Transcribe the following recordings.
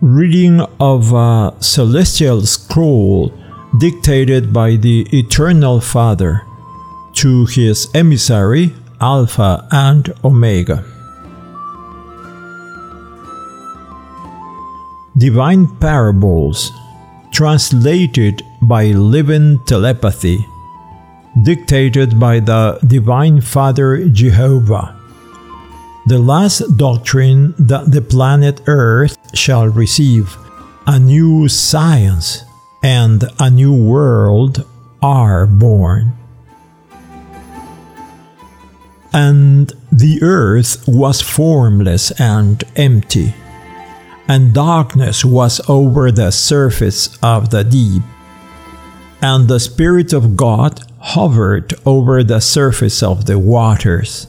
reading of a celestial scroll dictated by the Eternal Father to his emissary Alpha and Omega. Divine Parables translated by living telepathy dictated by the Divine Father Jehovah. The last doctrine that the planet Earth shall receive, a new science and a new world are born. And the earth was formless and empty, and darkness was over the surface of the deep. And the Spirit of God hovered over the surface of the waters.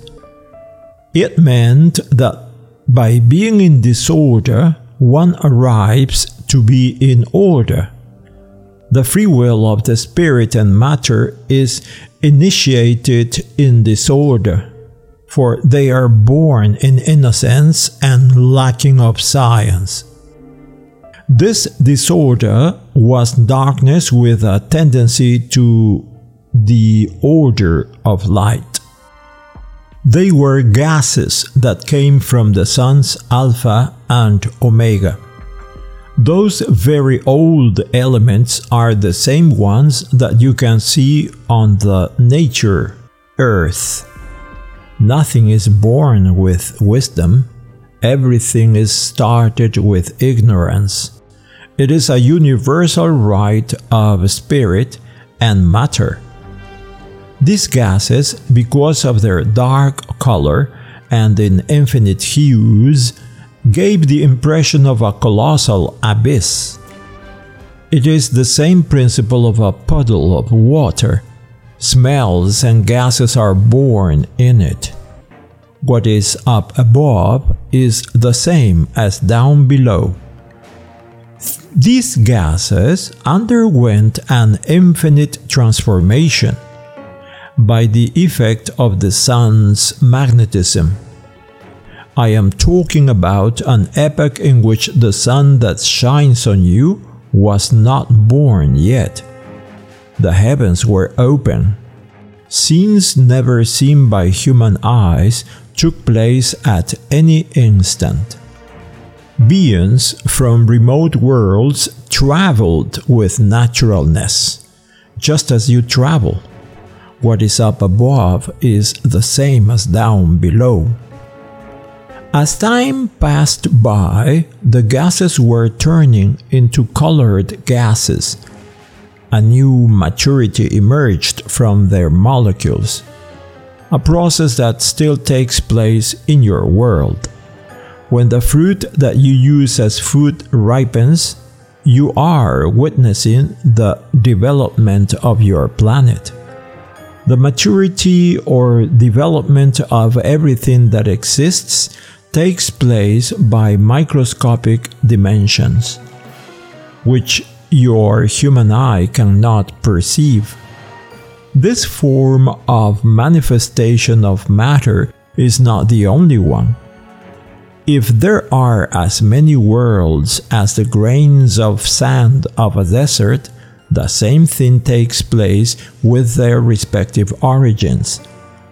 It meant that by being in disorder, one arrives to be in order. The free will of the spirit and matter is initiated in disorder, for they are born in innocence and lacking of science. This disorder was darkness with a tendency to the order of light. They were gases that came from the suns Alpha and Omega. Those very old elements are the same ones that you can see on the nature earth. Nothing is born with wisdom, everything is started with ignorance. It is a universal right of spirit and matter. These gases, because of their dark color and in infinite hues, gave the impression of a colossal abyss. It is the same principle of a puddle of water. Smells and gases are born in it. What is up above is the same as down below. These gases underwent an infinite transformation by the effect of the sun's magnetism. I am talking about an epoch in which the sun that shines on you was not born yet. The heavens were open. Scenes never seen by human eyes took place at any instant. Beings from remote worlds traveled with naturalness, just as you travel. What is up above is the same as down below. As time passed by, the gases were turning into colored gases. A new maturity emerged from their molecules, a process that still takes place in your world. When the fruit that you use as food ripens, you are witnessing the development of your planet. The maturity or development of everything that exists takes place by microscopic dimensions, which your human eye cannot perceive. This form of manifestation of matter is not the only one. If there are as many worlds as the grains of sand of a desert, the same thing takes place with their respective origins.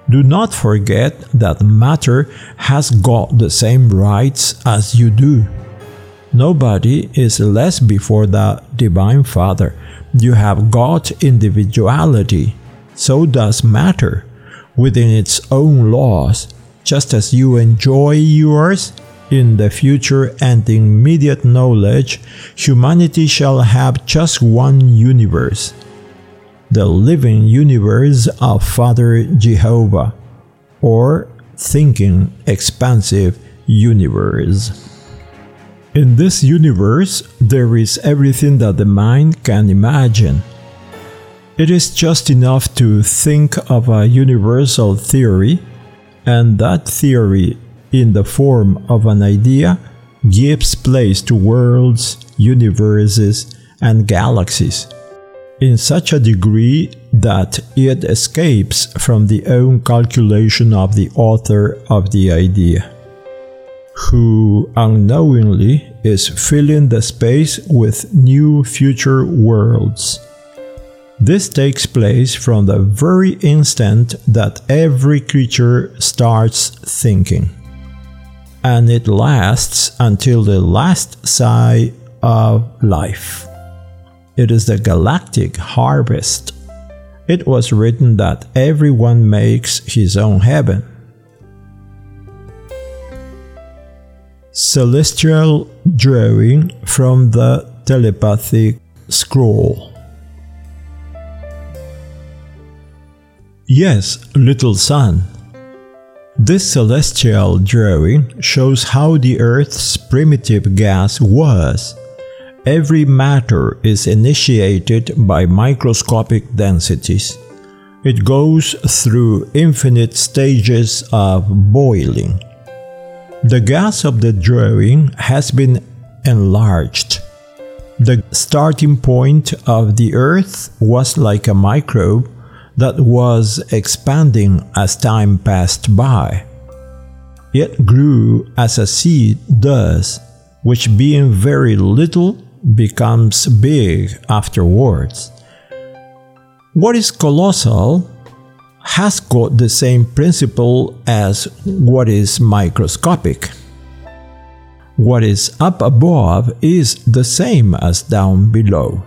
Do not forget that matter has got the same rights as you do. Nobody is less before the Divine Father. You have got individuality. So does matter, within its own laws, just as you enjoy yours. In the future and immediate knowledge, humanity shall have just one universe the living universe of Father Jehovah, or thinking expansive universe. In this universe, there is everything that the mind can imagine. It is just enough to think of a universal theory, and that theory, in the form of an idea, gives place to worlds, universes, and galaxies in such a degree that it escapes from the own calculation of the author of the idea. who unknowingly is filling the space with new future worlds. This takes place from the very instant that every creature starts thinking. And it lasts until the last sigh of life. It is the galactic harvest. It was written that everyone makes his own heaven. Celestial drawing from the telepathic scroll. Yes, little son. This celestial drawing shows how the Earth's primitive gas was. Every matter is initiated by microscopic densities. It goes through infinite stages of boiling. The gas of the drawing has been enlarged. The starting point of the Earth was like a microbe that was expanding as time passed by. It grew as a seed does, which being very little becomes big afterwards. What is colossal has got the same principle as what is microscopic. What is up above is the same as down below.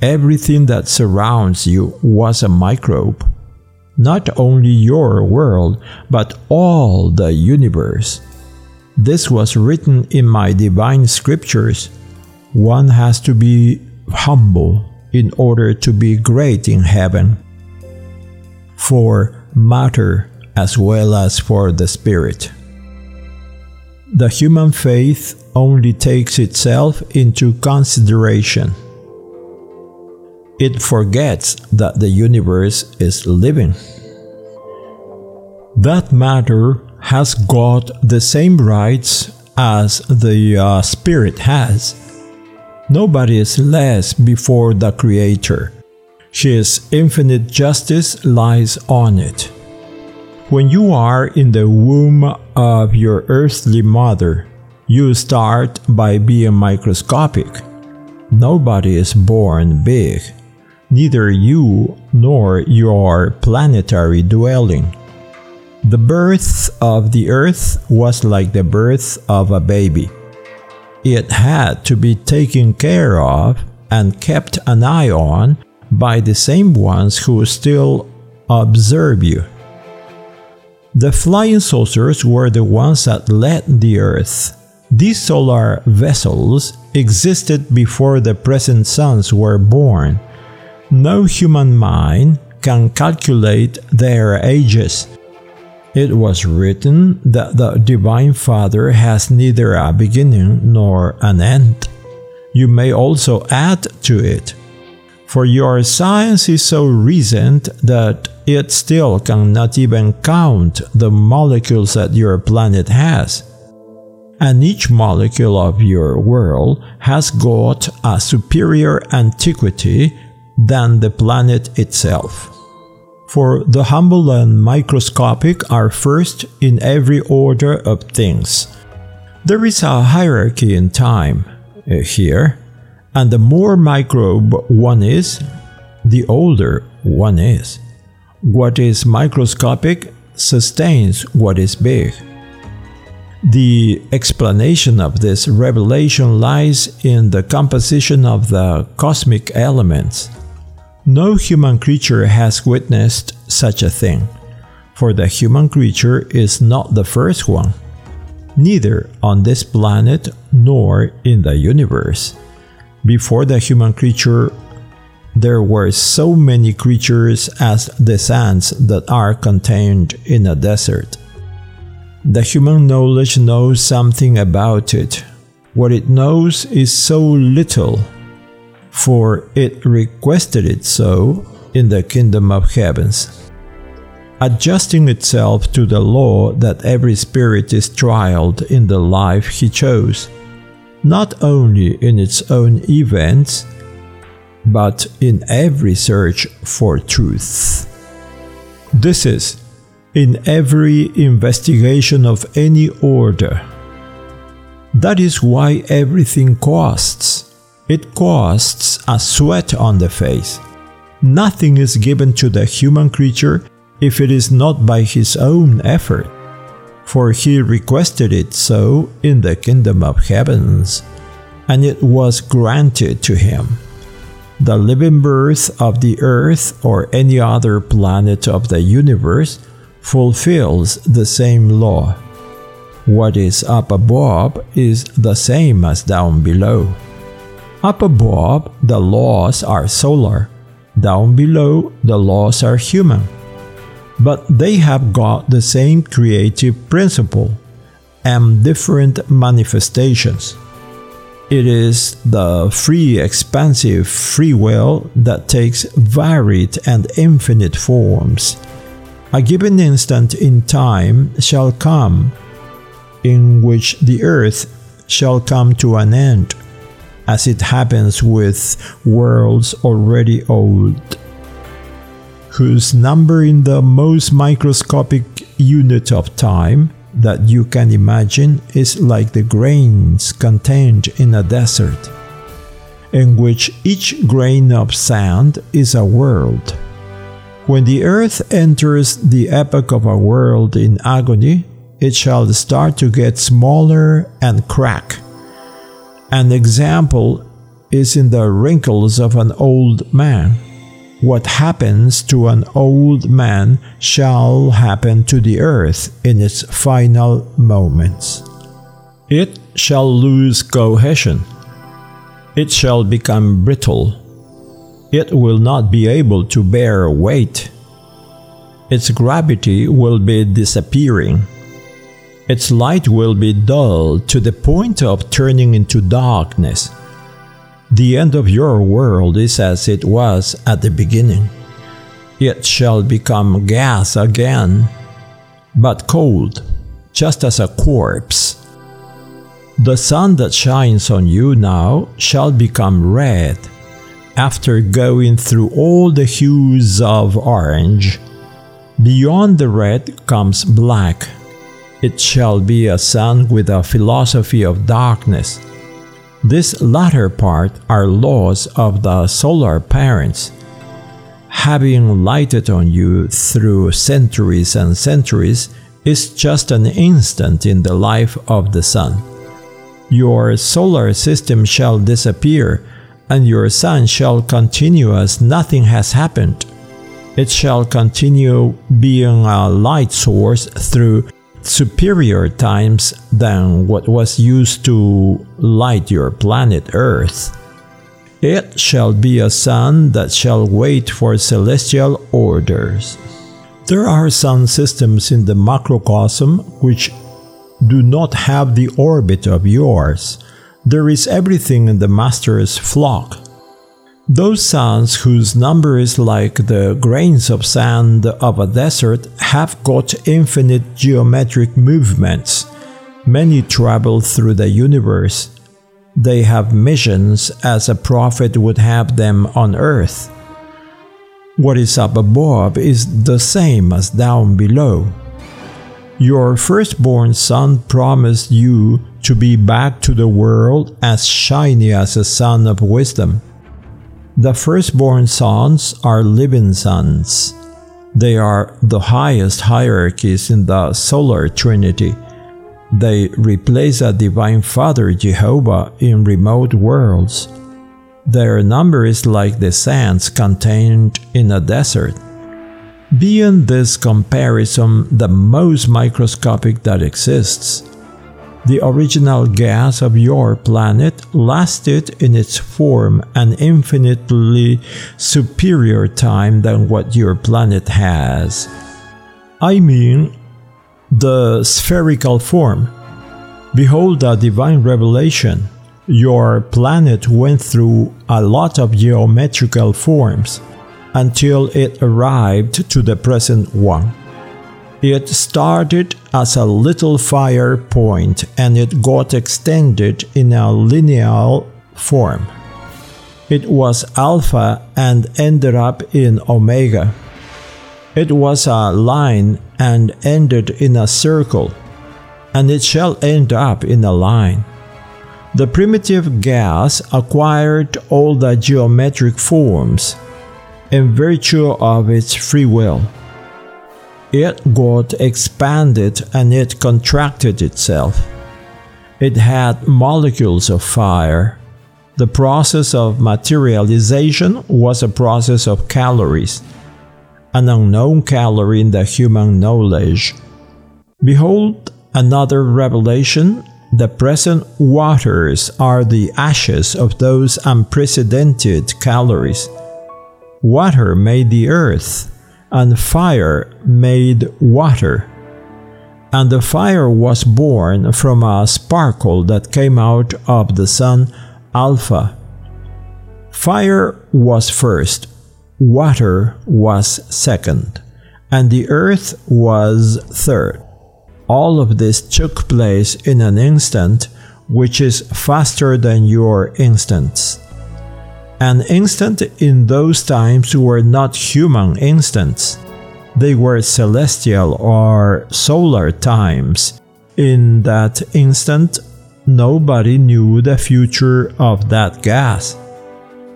Everything that surrounds you was a microbe. Not only your world, but all the universe. This was written in my divine scriptures. One has to be humble in order to be great in heaven. For matter as well as for the spirit. The human faith only takes itself into consideration it forgets that the universe is living. That matter has got the same rights as the uh, spirit has. Nobody is less before the Creator. His infinite justice lies on it. When you are in the womb of your earthly mother, you start by being microscopic. Nobody is born big neither you nor your planetary dwelling. The birth of the earth was like the birth of a baby. It had to be taken care of and kept an eye on by the same ones who still observe you. The flying saucers were the ones that led the earth. These solar vessels existed before the present suns were born no human mind can calculate their ages. It was written that the Divine Father has neither a beginning nor an end. You may also add to it, for your science is so recent that it still cannot even count the molecules that your planet has. And each molecule of your world has got a superior antiquity than the planet itself. For the humble and microscopic are first in every order of things. There is a hierarchy in time uh, here, and the more microbe one is, the older one is. What is microscopic sustains what is big. The explanation of this revelation lies in the composition of the cosmic elements. No human creature has witnessed such a thing, for the human creature is not the first one, neither on this planet nor in the universe. Before the human creature, there were so many creatures as the sands that are contained in a desert. The human knowledge knows something about it. What it knows is so little for it requested it so in the kingdom of heavens. Adjusting itself to the law that every spirit is trialed in the life he chose, not only in its own events, but in every search for truth. This is in every investigation of any order. That is why everything costs. It costs a sweat on the face. Nothing is given to the human creature if it is not by his own effort, for he requested it so in the kingdom of heavens, and it was granted to him. The living birth of the earth or any other planet of the universe fulfills the same law. What is up above is the same as down below. Up above, the laws are solar. Down below, the laws are human but they have got the same creative principle and different manifestations. It is the free, expansive free will that takes varied and infinite forms. A given instant in time shall come in which the earth shall come to an end, as it happens with worlds already old whose number in the most microscopic unit of time that you can imagine is like the grains contained in a desert, in which each grain of sand is a world. When the earth enters the epoch of a world in agony, it shall start to get smaller and crack. An example is in the wrinkles of an old man what happens to an old man shall happen to the earth in its final moments. It shall lose cohesion. It shall become brittle. It will not be able to bear weight. Its gravity will be disappearing. Its light will be dull to the point of turning into darkness. The end of your world is as it was at the beginning. It shall become gas again, but cold, just as a corpse. The sun that shines on you now shall become red, after going through all the hues of orange. Beyond the red comes black. It shall be a sun with a philosophy of darkness this latter part are laws of the solar parents, having lighted on you through centuries and centuries is just an instant in the life of the sun. Your solar system shall disappear, and your sun shall continue as nothing has happened. It shall continue being a light source through superior times than what was used to light your planet Earth. It shall be a sun that shall wait for celestial orders. There are sun systems in the macrocosm which do not have the orbit of yours. There is everything in the Master's flock. Those suns whose number is like the grains of sand of a desert have got infinite geometric movements. Many travel through the universe. They have missions as a prophet would have them on earth. What is up above is the same as down below. Your firstborn son promised you to be back to the world as shiny as a sun of wisdom. The firstborn sons are living sons. They are the highest hierarchies in the solar trinity. They replace a divine Father Jehovah in remote worlds. Their number is like the sands contained in a desert. Beyond this comparison, the most microscopic that exists, the original gas of your planet lasted in its form an infinitely superior time than what your planet has. I mean, the spherical form. Behold a divine revelation. Your planet went through a lot of geometrical forms until it arrived to the present one. It started as a little fire point and it got extended in a lineal form. It was alpha and ended up in omega. It was a line and ended in a circle, and it shall end up in a line. The primitive gas acquired all the geometric forms in virtue of its free will. It got expanded and it contracted itself. It had molecules of fire. The process of materialization was a process of calories, an unknown calorie in the human knowledge. Behold, another revelation the present waters are the ashes of those unprecedented calories. Water made the earth, and fire made water. And the fire was born from a sparkle that came out of the sun Alpha. Fire was first, water was second, and the earth was third. All of this took place in an instant, which is faster than your instants. An instant in those times were not human instants. They were celestial or solar times. In that instant, nobody knew the future of that gas.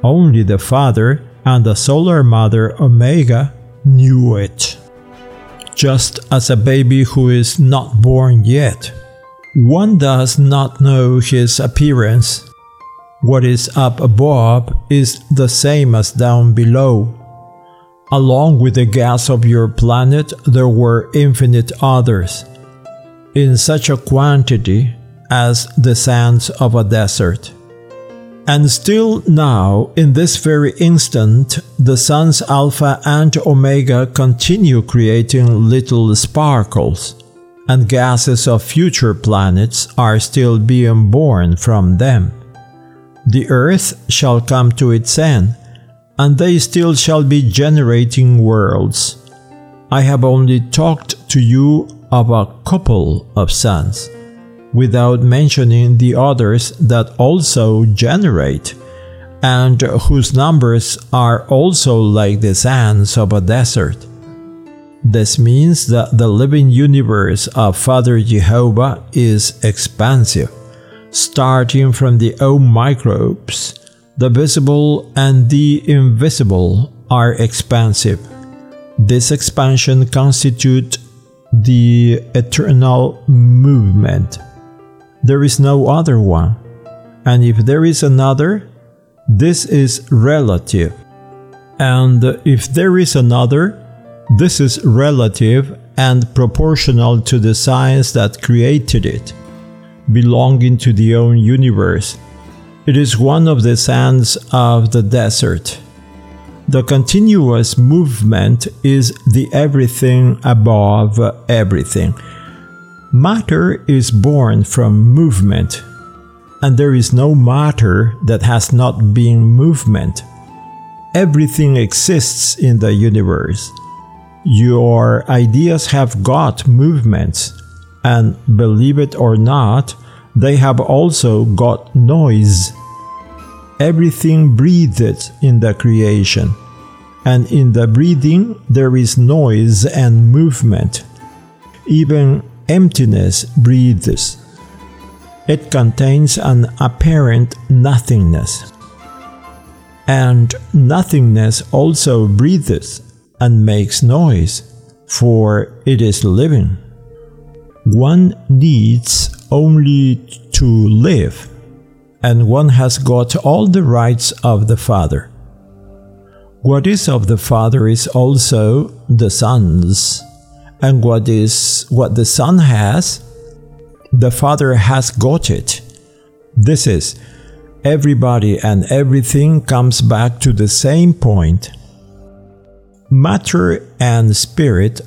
Only the Father and the solar mother Omega knew it just as a baby who is not born yet. One does not know his appearance. What is up above is the same as down below. Along with the gas of your planet, there were infinite others, in such a quantity as the sands of a desert. And still now, in this very instant, the suns Alpha and Omega continue creating little sparkles, and gases of future planets are still being born from them. The earth shall come to its end, and they still shall be generating worlds. I have only talked to you of a couple of suns without mentioning the others that also generate and whose numbers are also like the sands of a desert. This means that the living universe of Father Jehovah is expansive, starting from the O microbes. The visible and the invisible are expansive. This expansion constitutes the eternal movement there is no other one. And if there is another, this is relative. And if there is another, this is relative and proportional to the science that created it, belonging to the own universe. It is one of the sands of the desert. The continuous movement is the everything above everything. Matter is born from movement, and there is no matter that has not been movement. Everything exists in the universe. Your ideas have got movements, and believe it or not, they have also got noise. Everything breathes in the creation, and in the breathing there is noise and movement. Even emptiness breathes. It contains an apparent nothingness. And nothingness also breathes and makes noise, for it is living. One needs only to live, and one has got all the rights of the Father. What is of the Father is also the Son's and what is what the son has the father has got it. This is everybody and everything comes back to the same point. Matter and spirit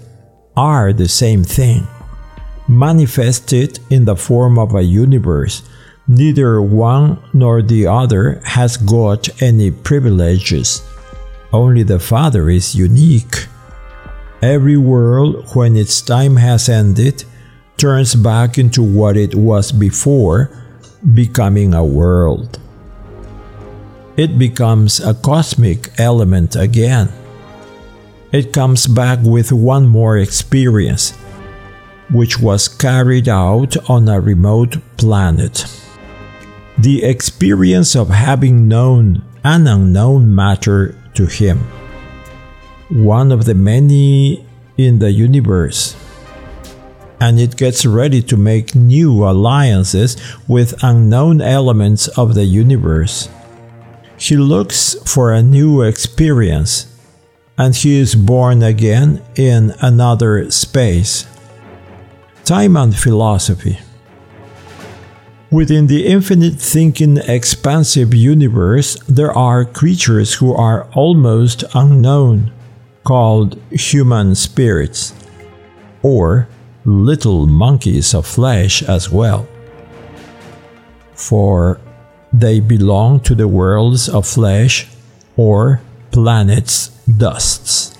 are the same thing manifested in the form of a universe neither one nor the other has got any privileges only the father is unique Every world, when its time has ended, turns back into what it was before, becoming a world. It becomes a cosmic element again. it comes back with one more experience, which was carried out on a remote planet. The experience of having known an unknown matter to him, one of the many in the universe and it gets ready to make new alliances with unknown elements of the universe. He looks for a new experience, and he is born again in another space. Time and philosophy. Within the infinite thinking expansive universe, there are creatures who are almost unknown, called human spirits, or little monkeys of flesh as well. For they belong to the worlds of flesh or planets' dusts.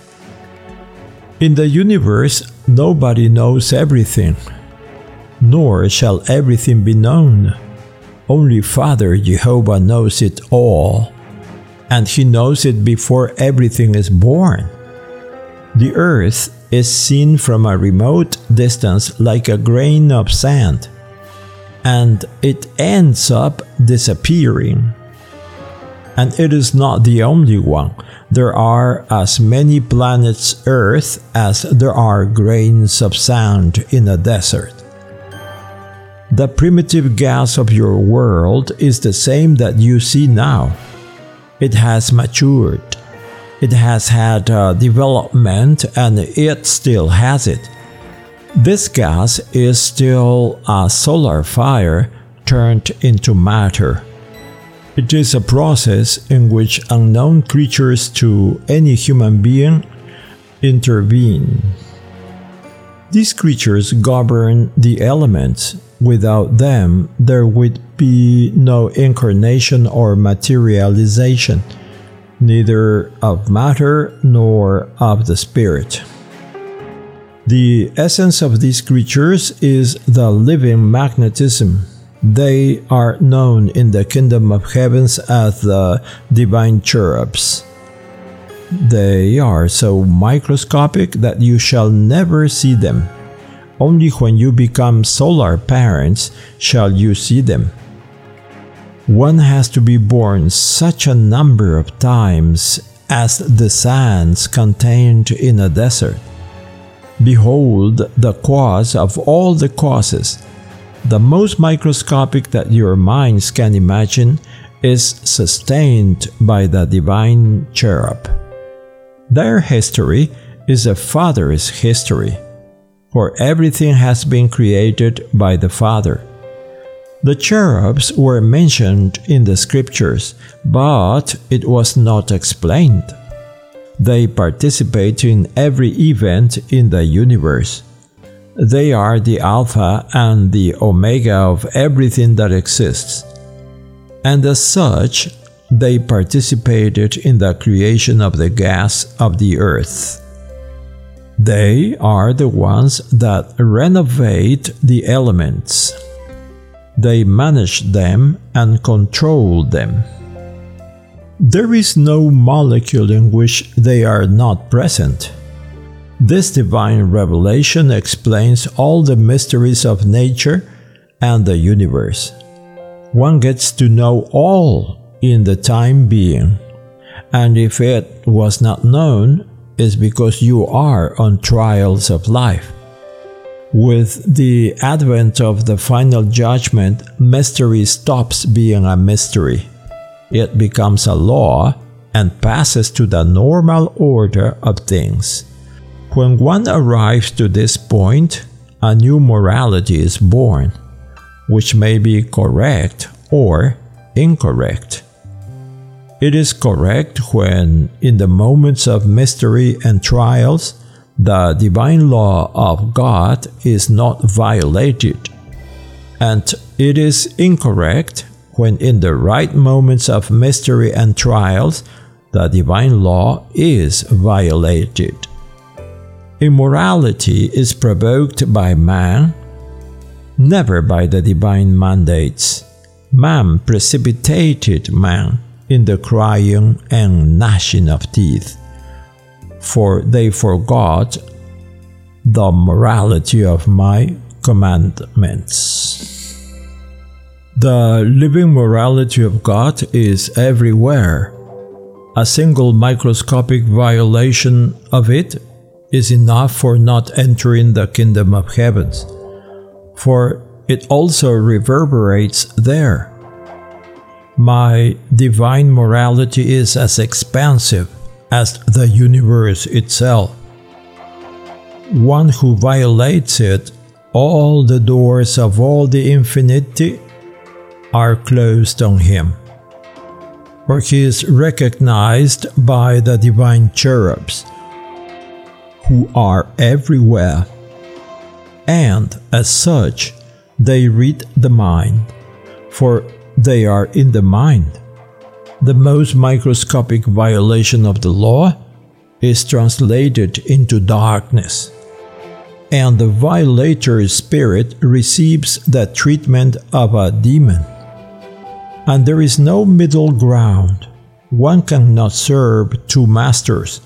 In the universe, nobody knows everything, nor shall everything be known. Only Father Jehovah knows it all, and He knows it before everything is born. The earth is seen from a remote distance like a grain of sand, and it ends up disappearing. And it is not the only one. There are as many planets Earth as there are grains of sand in a desert. The primitive gas of your world is the same that you see now. It has matured it has had uh, development and it still has it. This gas is still a solar fire turned into matter. It is a process in which unknown creatures to any human being intervene. These creatures govern the elements. Without them, there would be no incarnation or materialization neither of matter nor of the spirit. The essence of these creatures is the living magnetism. They are known in the kingdom of heavens as the divine cherubs. They are so microscopic that you shall never see them. Only when you become solar parents shall you see them one has to be born such a number of times as the sands contained in a desert. Behold the cause of all the causes. The most microscopic that your minds can imagine is sustained by the divine cherub. Their history is a father's history, for everything has been created by the Father. The cherubs were mentioned in the scriptures, but it was not explained. They participate in every event in the universe. They are the Alpha and the Omega of everything that exists. And as such, they participated in the creation of the gas of the earth. They are the ones that renovate the elements. They manage them and control them. There is no molecule in which they are not present. This divine revelation explains all the mysteries of nature and the universe. One gets to know all in the time being, and if it was not known, it's because you are on trials of life. With the advent of the final judgment, mystery stops being a mystery. It becomes a law and passes to the normal order of things. When one arrives to this point, a new morality is born, which may be correct or incorrect. It is correct when, in the moments of mystery and trials, the divine law of God is not violated, and it is incorrect when, in the right moments of mystery and trials, the divine law is violated. Immorality is provoked by man, never by the divine mandates. Man precipitated man in the crying and gnashing of teeth for they forgot the morality of my commandments. The living morality of God is everywhere. A single microscopic violation of it is enough for not entering the kingdom of heavens, for it also reverberates there. My divine morality is as expansive as the universe itself. One who violates it, all the doors of all the infinity are closed on him. For he is recognized by the divine cherubs, who are everywhere, and as such, they read the mind, for they are in the mind. The most microscopic violation of the law is translated into darkness, and the violator's spirit receives the treatment of a demon and there is no middle ground. One cannot serve two masters.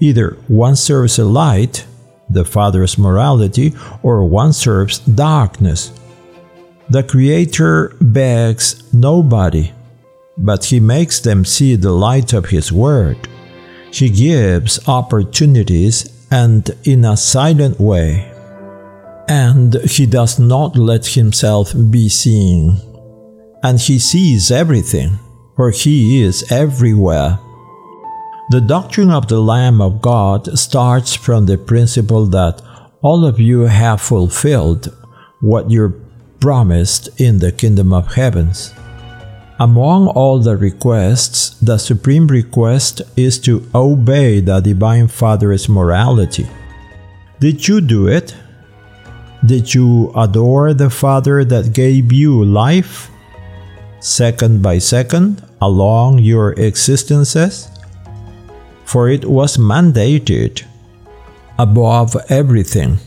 Either one serves a light, the Father's morality, or one serves darkness. The Creator begs nobody, but He makes them see the light of His Word. He gives opportunities and in a silent way. And He does not let Himself be seen and he sees everything, for he is everywhere. The doctrine of the Lamb of God starts from the principle that all of you have fulfilled what you're promised in the kingdom of heavens. Among all the requests, the supreme request is to obey the Divine Father's morality. Did you do it? Did you adore the Father that gave you life? second by second along your existences? For it was mandated above everything.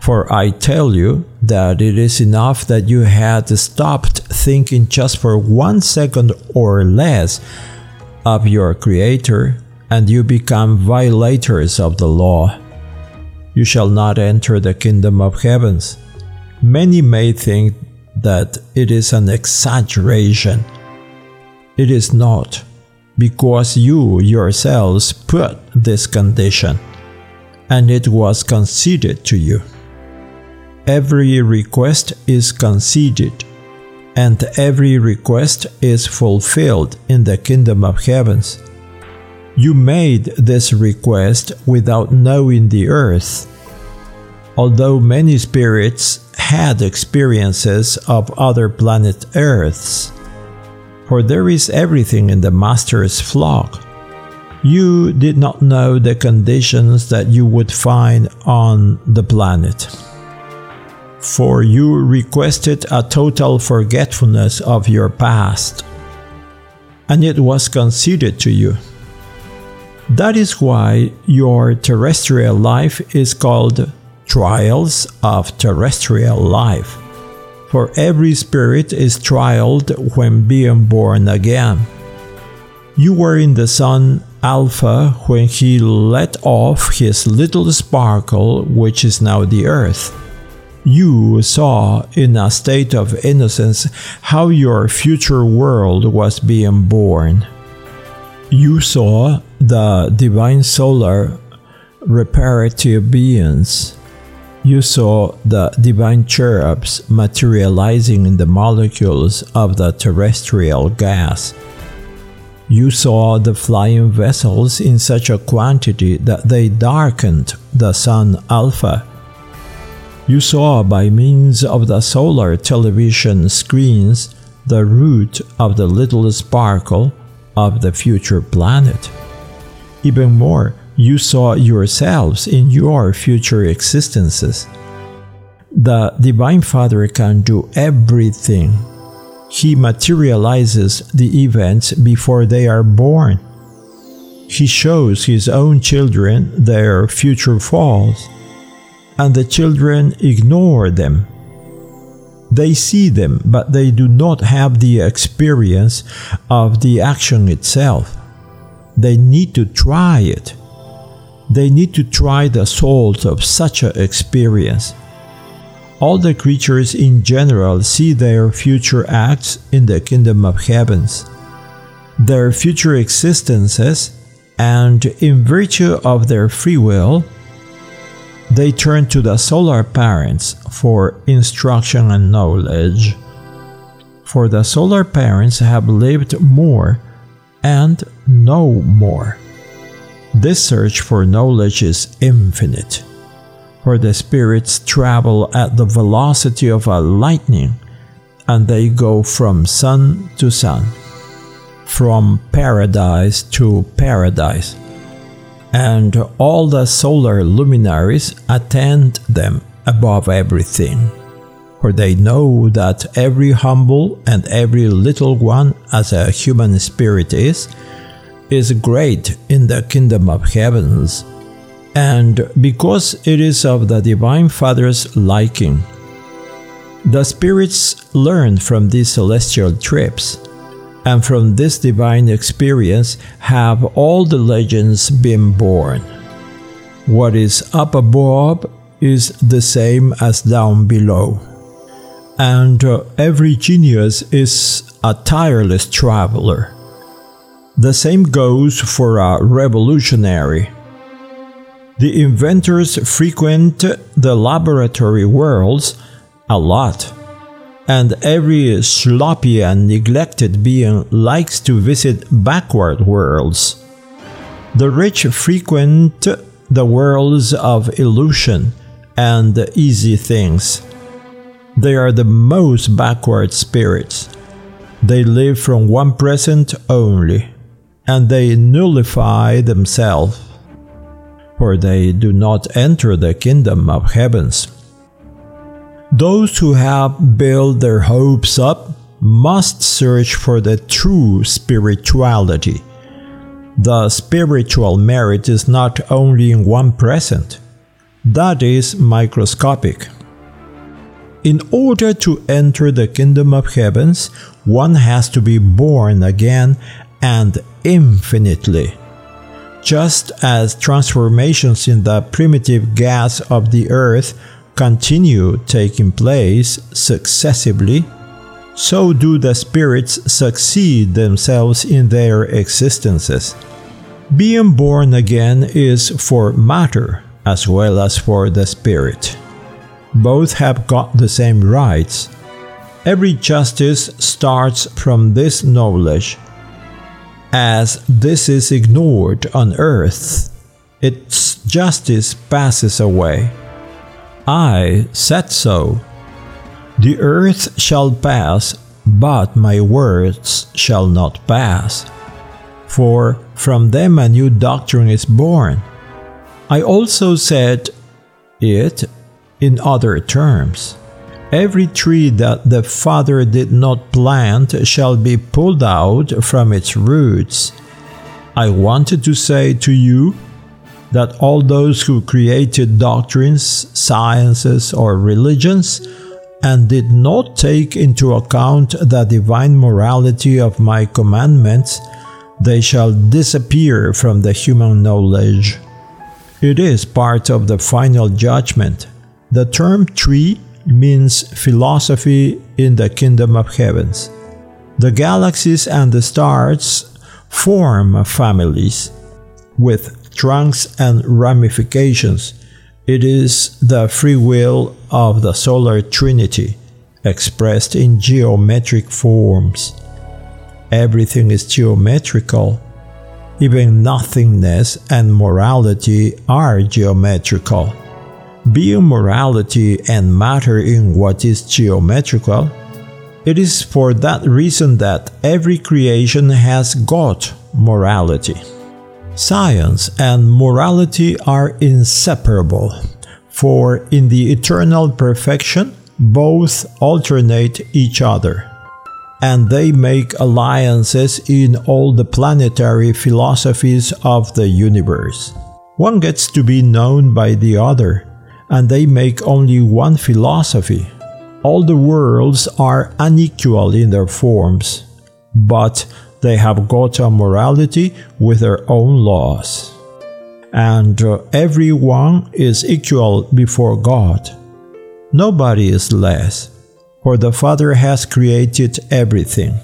For I tell you that it is enough that you had stopped thinking just for one second or less of your Creator, and you become violators of the law. You shall not enter the kingdom of heavens. Many may think that it is an exaggeration. It is not, because you yourselves put this condition, and it was conceded to you. Every request is conceded, and every request is fulfilled in the kingdom of heavens. You made this request without knowing the earth. Although many spirits had experiences of other planet Earths. For there is everything in the Master's flock. You did not know the conditions that you would find on the planet. For you requested a total forgetfulness of your past, and it was conceded to you. That is why your terrestrial life is called trials of terrestrial life. For every spirit is trialed when being born again. You were in the sun Alpha when he let off his little sparkle, which is now the earth. You saw in a state of innocence how your future world was being born. You saw the divine solar reparative beings you saw the divine cherubs materializing in the molecules of the terrestrial gas. You saw the flying vessels in such a quantity that they darkened the sun Alpha. You saw by means of the solar television screens the root of the little sparkle of the future planet. Even more, you saw yourselves in your future existences. The Divine Father can do everything. He materializes the events before they are born. He shows his own children their future falls, and the children ignore them. They see them, but they do not have the experience of the action itself. They need to try it they need to try the salt of such an experience. All the creatures in general see their future acts in the kingdom of heavens, their future existences, and in virtue of their free will, they turn to the solar parents for instruction and knowledge. For the solar parents have lived more and know more. This search for knowledge is infinite, for the spirits travel at the velocity of a lightning, and they go from sun to sun, from paradise to paradise, and all the solar luminaries attend them above everything. For they know that every humble and every little one, as a human spirit is, is great in the kingdom of heavens, and because it is of the Divine Father's liking. The spirits learn from these celestial trips, and from this divine experience have all the legends been born. What is up above is the same as down below, and uh, every genius is a tireless traveler the same goes for a revolutionary. The inventors frequent the laboratory worlds a lot, and every sloppy and neglected being likes to visit backward worlds. The rich frequent the worlds of illusion and easy things. They are the most backward spirits. They live from one present only and they nullify themselves, for they do not enter the kingdom of heavens. Those who have built their hopes up must search for the true spirituality. The spiritual merit is not only in one present, that is microscopic. In order to enter the kingdom of heavens, one has to be born again and infinitely. Just as transformations in the primitive gas of the earth continue taking place successively, so do the spirits succeed themselves in their existences. Being born again is for matter as well as for the spirit. Both have got the same rights. Every justice starts from this knowledge as this is ignored on earth, its justice passes away. I said so. The earth shall pass, but my words shall not pass. For from them a new doctrine is born. I also said it in other terms. Every tree that the Father did not plant shall be pulled out from its roots. I wanted to say to you that all those who created doctrines, sciences, or religions and did not take into account the divine morality of my commandments, they shall disappear from the human knowledge. It is part of the final judgment. The term tree means philosophy in the kingdom of heavens. The galaxies and the stars form families with trunks and ramifications. It is the free will of the solar trinity expressed in geometric forms. Everything is geometrical. Even nothingness and morality are geometrical being morality and matter in what is geometrical, it is for that reason that every creation has got morality. Science and morality are inseparable, for in the eternal perfection, both alternate each other, and they make alliances in all the planetary philosophies of the universe. One gets to be known by the other, and they make only one philosophy. All the worlds are unequal in their forms, but they have got a morality with their own laws. and uh, everyone is equal before God. Nobody is less, for the Father has created everything.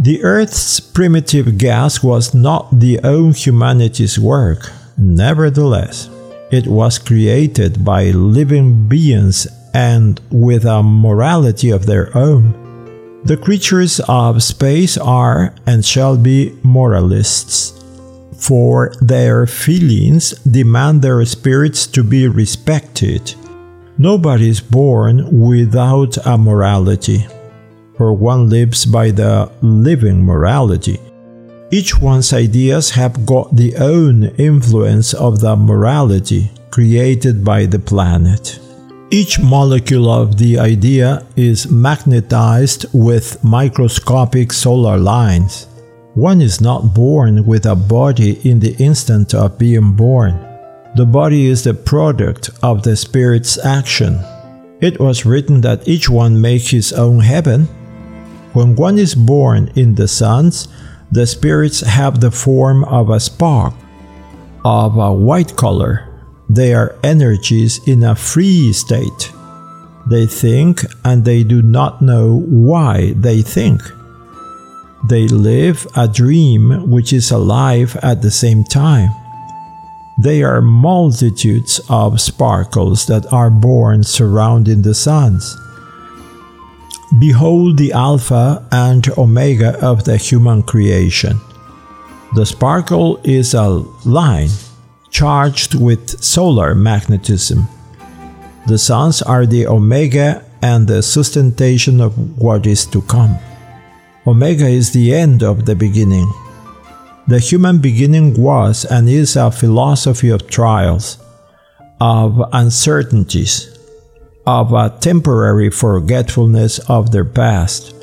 The Earth's primitive gas was not the own humanity's work. Nevertheless, it was created by living beings and with a morality of their own. The creatures of space are and shall be moralists, for their feelings demand their spirits to be respected. Nobody is born without a morality, for one lives by the living morality. Each one's ideas have got the own influence of the morality created by the planet. Each molecule of the idea is magnetized with microscopic solar lines. One is not born with a body in the instant of being born. The body is the product of the Spirit's action. It was written that each one make his own heaven. When one is born in the suns, the spirits have the form of a spark, of a white color. They are energies in a free state. They think and they do not know why they think. They live a dream which is alive at the same time. They are multitudes of sparkles that are born surrounding the suns. Behold the Alpha and Omega of the human creation. The sparkle is a line charged with solar magnetism. The suns are the Omega and the sustentation of what is to come. Omega is the end of the beginning. The human beginning was and is a philosophy of trials, of uncertainties, of a temporary forgetfulness of their past.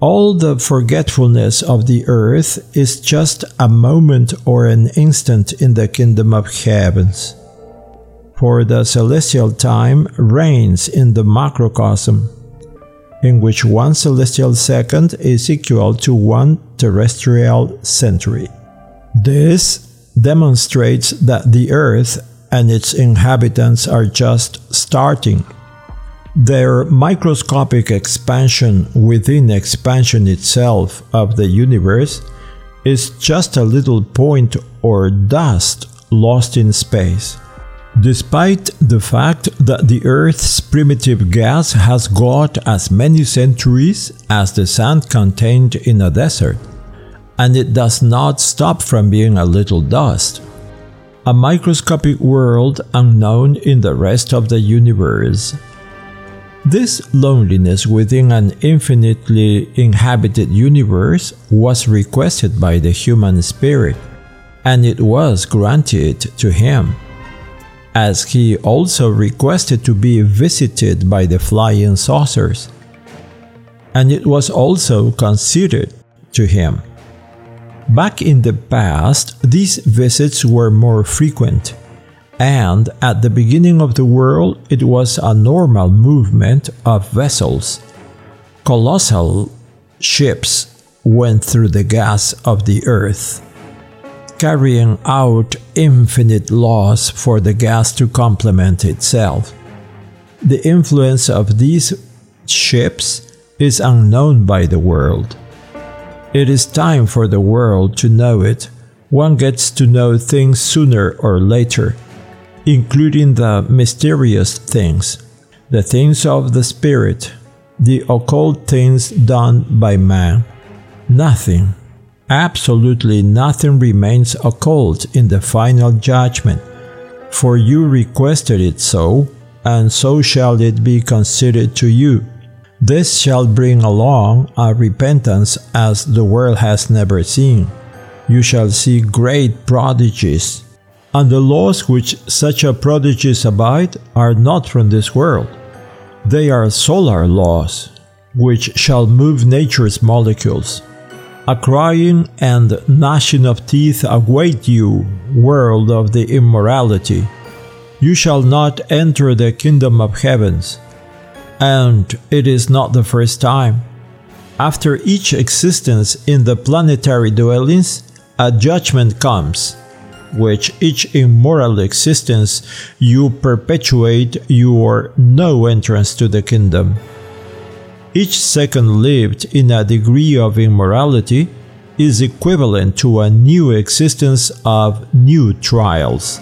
All the forgetfulness of the earth is just a moment or an instant in the kingdom of heavens. For the celestial time reigns in the macrocosm, in which one celestial second is equal to one terrestrial century. This demonstrates that the earth and its inhabitants are just starting. Their microscopic expansion within expansion itself of the universe is just a little point or dust lost in space. Despite the fact that the Earth's primitive gas has got as many centuries as the sand contained in a desert, and it does not stop from being a little dust a microscopic world unknown in the rest of the universe. This loneliness within an infinitely inhabited universe was requested by the human spirit, and it was granted to him, as he also requested to be visited by the flying saucers, and it was also conceded to him. Back in the past, these visits were more frequent, and at the beginning of the world, it was a normal movement of vessels. Colossal ships went through the gas of the earth, carrying out infinite laws for the gas to complement itself. The influence of these ships is unknown by the world. It is time for the world to know it. One gets to know things sooner or later, including the mysterious things, the things of the spirit, the occult things done by man. Nothing, absolutely nothing remains occult in the final judgment, for you requested it so, and so shall it be considered to you. This shall bring along a repentance as the world has never seen. You shall see great prodigies. And the laws which such a prodigies abide are not from this world. They are solar laws, which shall move nature's molecules. A crying and gnashing of teeth await you, world of the immorality. You shall not enter the kingdom of heavens. And it is not the first time. After each existence in the planetary dwellings, a judgment comes. which each immoral existence you perpetuate your no entrance to the kingdom. Each second lived in a degree of immorality is equivalent to a new existence of new trials.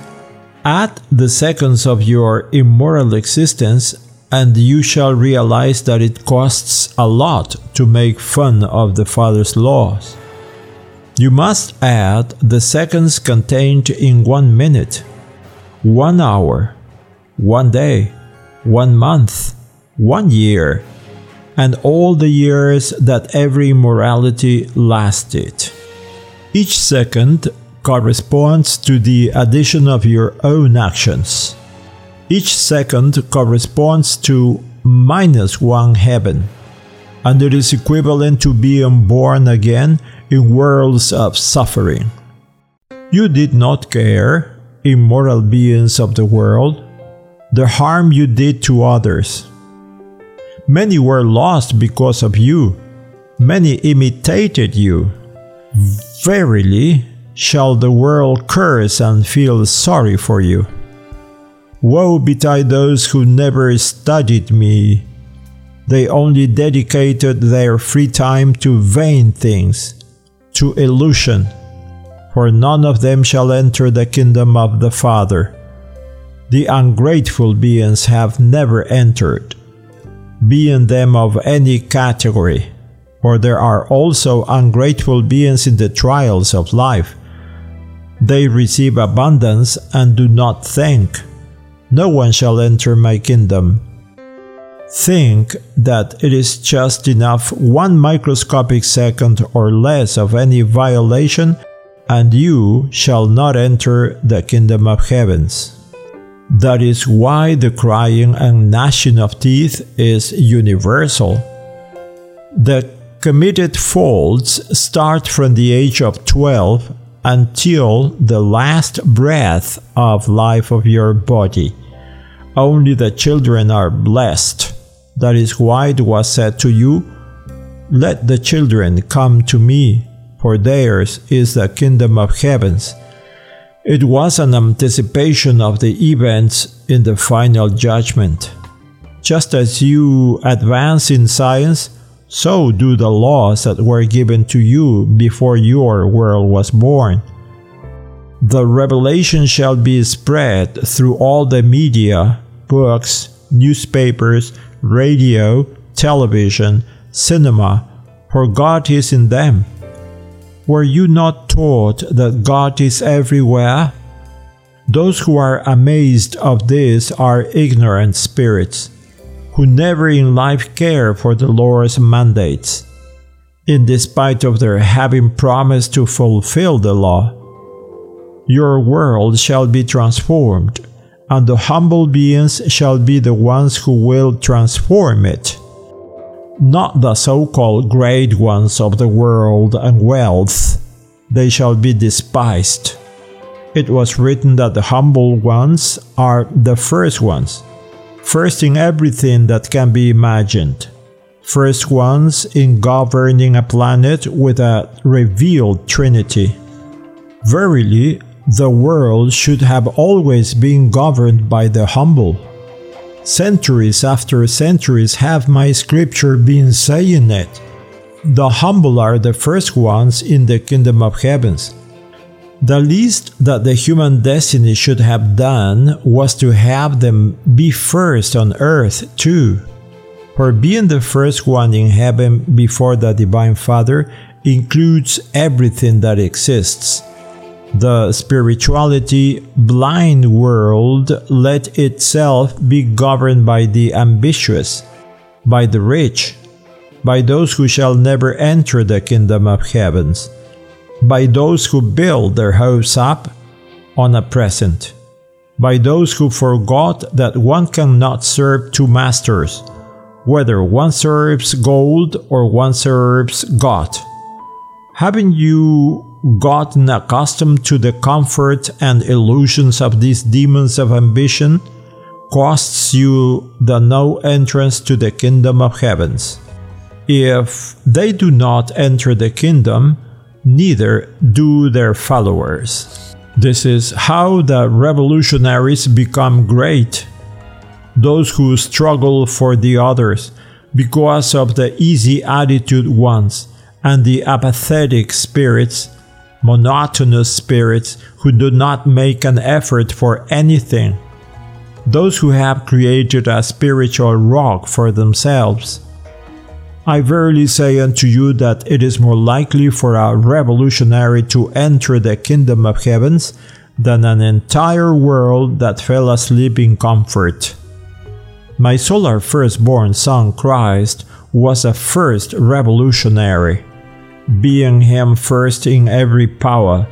Add the seconds of your immoral existence, and you shall realize that it costs a lot to make fun of the Father's laws. You must add the seconds contained in one minute, one hour, one day, one month, one year, and all the years that every morality lasted. Each second corresponds to the addition of your own actions. Each second corresponds to minus one heaven, and it is equivalent to being born again in worlds of suffering. You did not care, immoral beings of the world, the harm you did to others. Many were lost because of you, many imitated you. Verily, shall the world curse and feel sorry for you. Woe betide those who never studied me. They only dedicated their free time to vain things, to illusion, for none of them shall enter the kingdom of the Father. The ungrateful beings have never entered, being them of any category, for there are also ungrateful beings in the trials of life they receive abundance and do not thank. No one shall enter my kingdom. Think that it is just enough one microscopic second or less of any violation, and you shall not enter the kingdom of heavens. That is why the crying and gnashing of teeth is universal. The committed faults start from the age of 12 until the last breath of life of your body. Only the children are blessed. That is why it was said to you, Let the children come to me, for theirs is the kingdom of heavens. It was an anticipation of the events in the final judgment. Just as you advance in science, so do the laws that were given to you before your world was born. The revelation shall be spread through all the media, books, newspapers, radio, television, cinema, for God is in them. Were you not taught that God is everywhere? Those who are amazed of this are ignorant spirits who never in life care for the Lord's mandates, in despite of their having promised to fulfill the law. Your world shall be transformed, and the humble beings shall be the ones who will transform it. Not the so called great ones of the world and wealth, they shall be despised. It was written that the humble ones are the first ones first in everything that can be imagined, first ones in governing a planet with a revealed Trinity. Verily, the world should have always been governed by the humble. Centuries after centuries have my scripture been saying it. The humble are the first ones in the kingdom of heavens. The least that the human destiny should have done was to have them be first on earth too. For being the first one in heaven before the Divine Father includes everything that exists. The spirituality blind world let itself be governed by the ambitious, by the rich, by those who shall never enter the kingdom of heavens by those who build their hopes up on a present, by those who forgot that one cannot serve two masters, whether one serves gold or one serves God. Haven't you gotten accustomed to the comfort and illusions of these demons of ambition? Costs you the no entrance to the kingdom of heavens. If they do not enter the kingdom, neither do their followers. This is how the revolutionaries become great. Those who struggle for the others because of the easy attitude ones and the apathetic spirits, monotonous spirits who do not make an effort for anything. Those who have created a spiritual rock for themselves. I verily say unto you that it is more likely for a revolutionary to enter the kingdom of heavens than an entire world that fell asleep in comfort. My solar firstborn son Christ was a first revolutionary being him first in every power,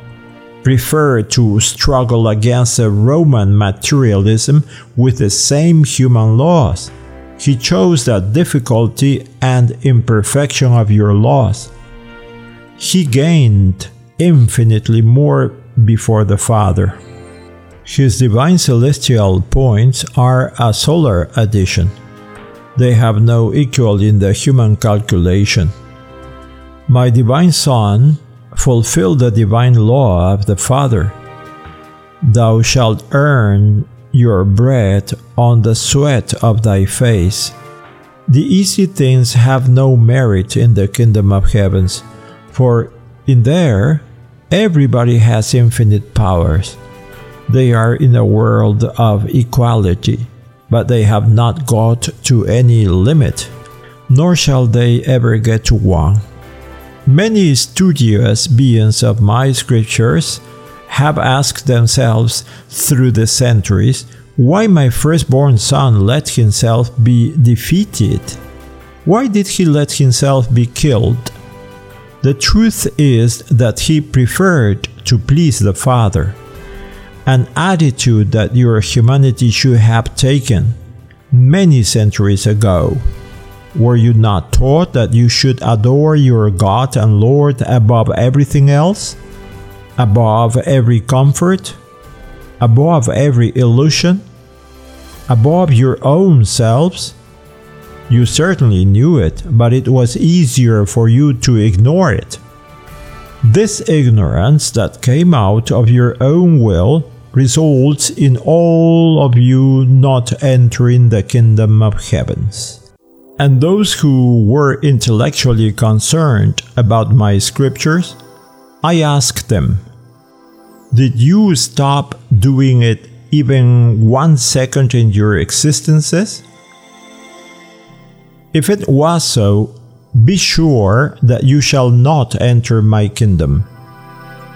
preferred to struggle against a Roman materialism with the same human laws. He chose the difficulty and imperfection of your laws. He gained infinitely more before the Father. His divine celestial points are a solar addition. They have no equal in the human calculation. My divine Son, fulfill the divine law of the Father. Thou shalt earn your bread on the sweat of thy face. The easy things have no merit in the kingdom of heavens, for in there everybody has infinite powers. They are in a world of equality, but they have not got to any limit, nor shall they ever get to one. Many studious beings of my scriptures have asked themselves through the centuries why my firstborn son let himself be defeated. Why did he let himself be killed? The truth is that he preferred to please the Father, an attitude that your humanity should have taken many centuries ago. Were you not taught that you should adore your God and Lord above everything else? Above every comfort? Above every illusion? Above your own selves? You certainly knew it, but it was easier for you to ignore it. This ignorance that came out of your own will results in all of you not entering the kingdom of heavens. And those who were intellectually concerned about my scriptures, I asked them, Did you stop doing it even one second in your existences? If it was so, be sure that you shall not enter my kingdom.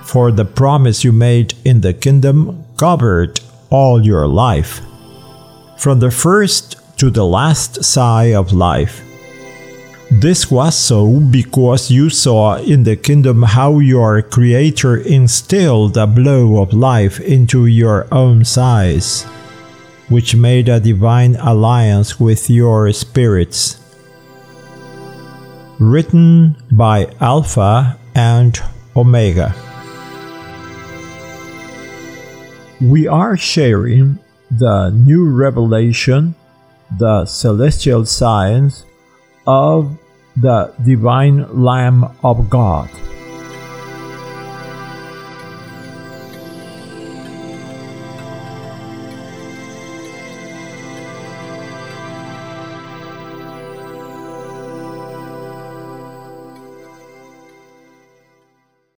For the promise you made in the kingdom covered all your life. From the first to the last sigh of life. This was so because you saw in the kingdom how your Creator instilled a blow of life into your own sighs, which made a divine alliance with your spirits. Written by Alpha and Omega. We are sharing the new revelation the celestial science of the divine Lamb of God.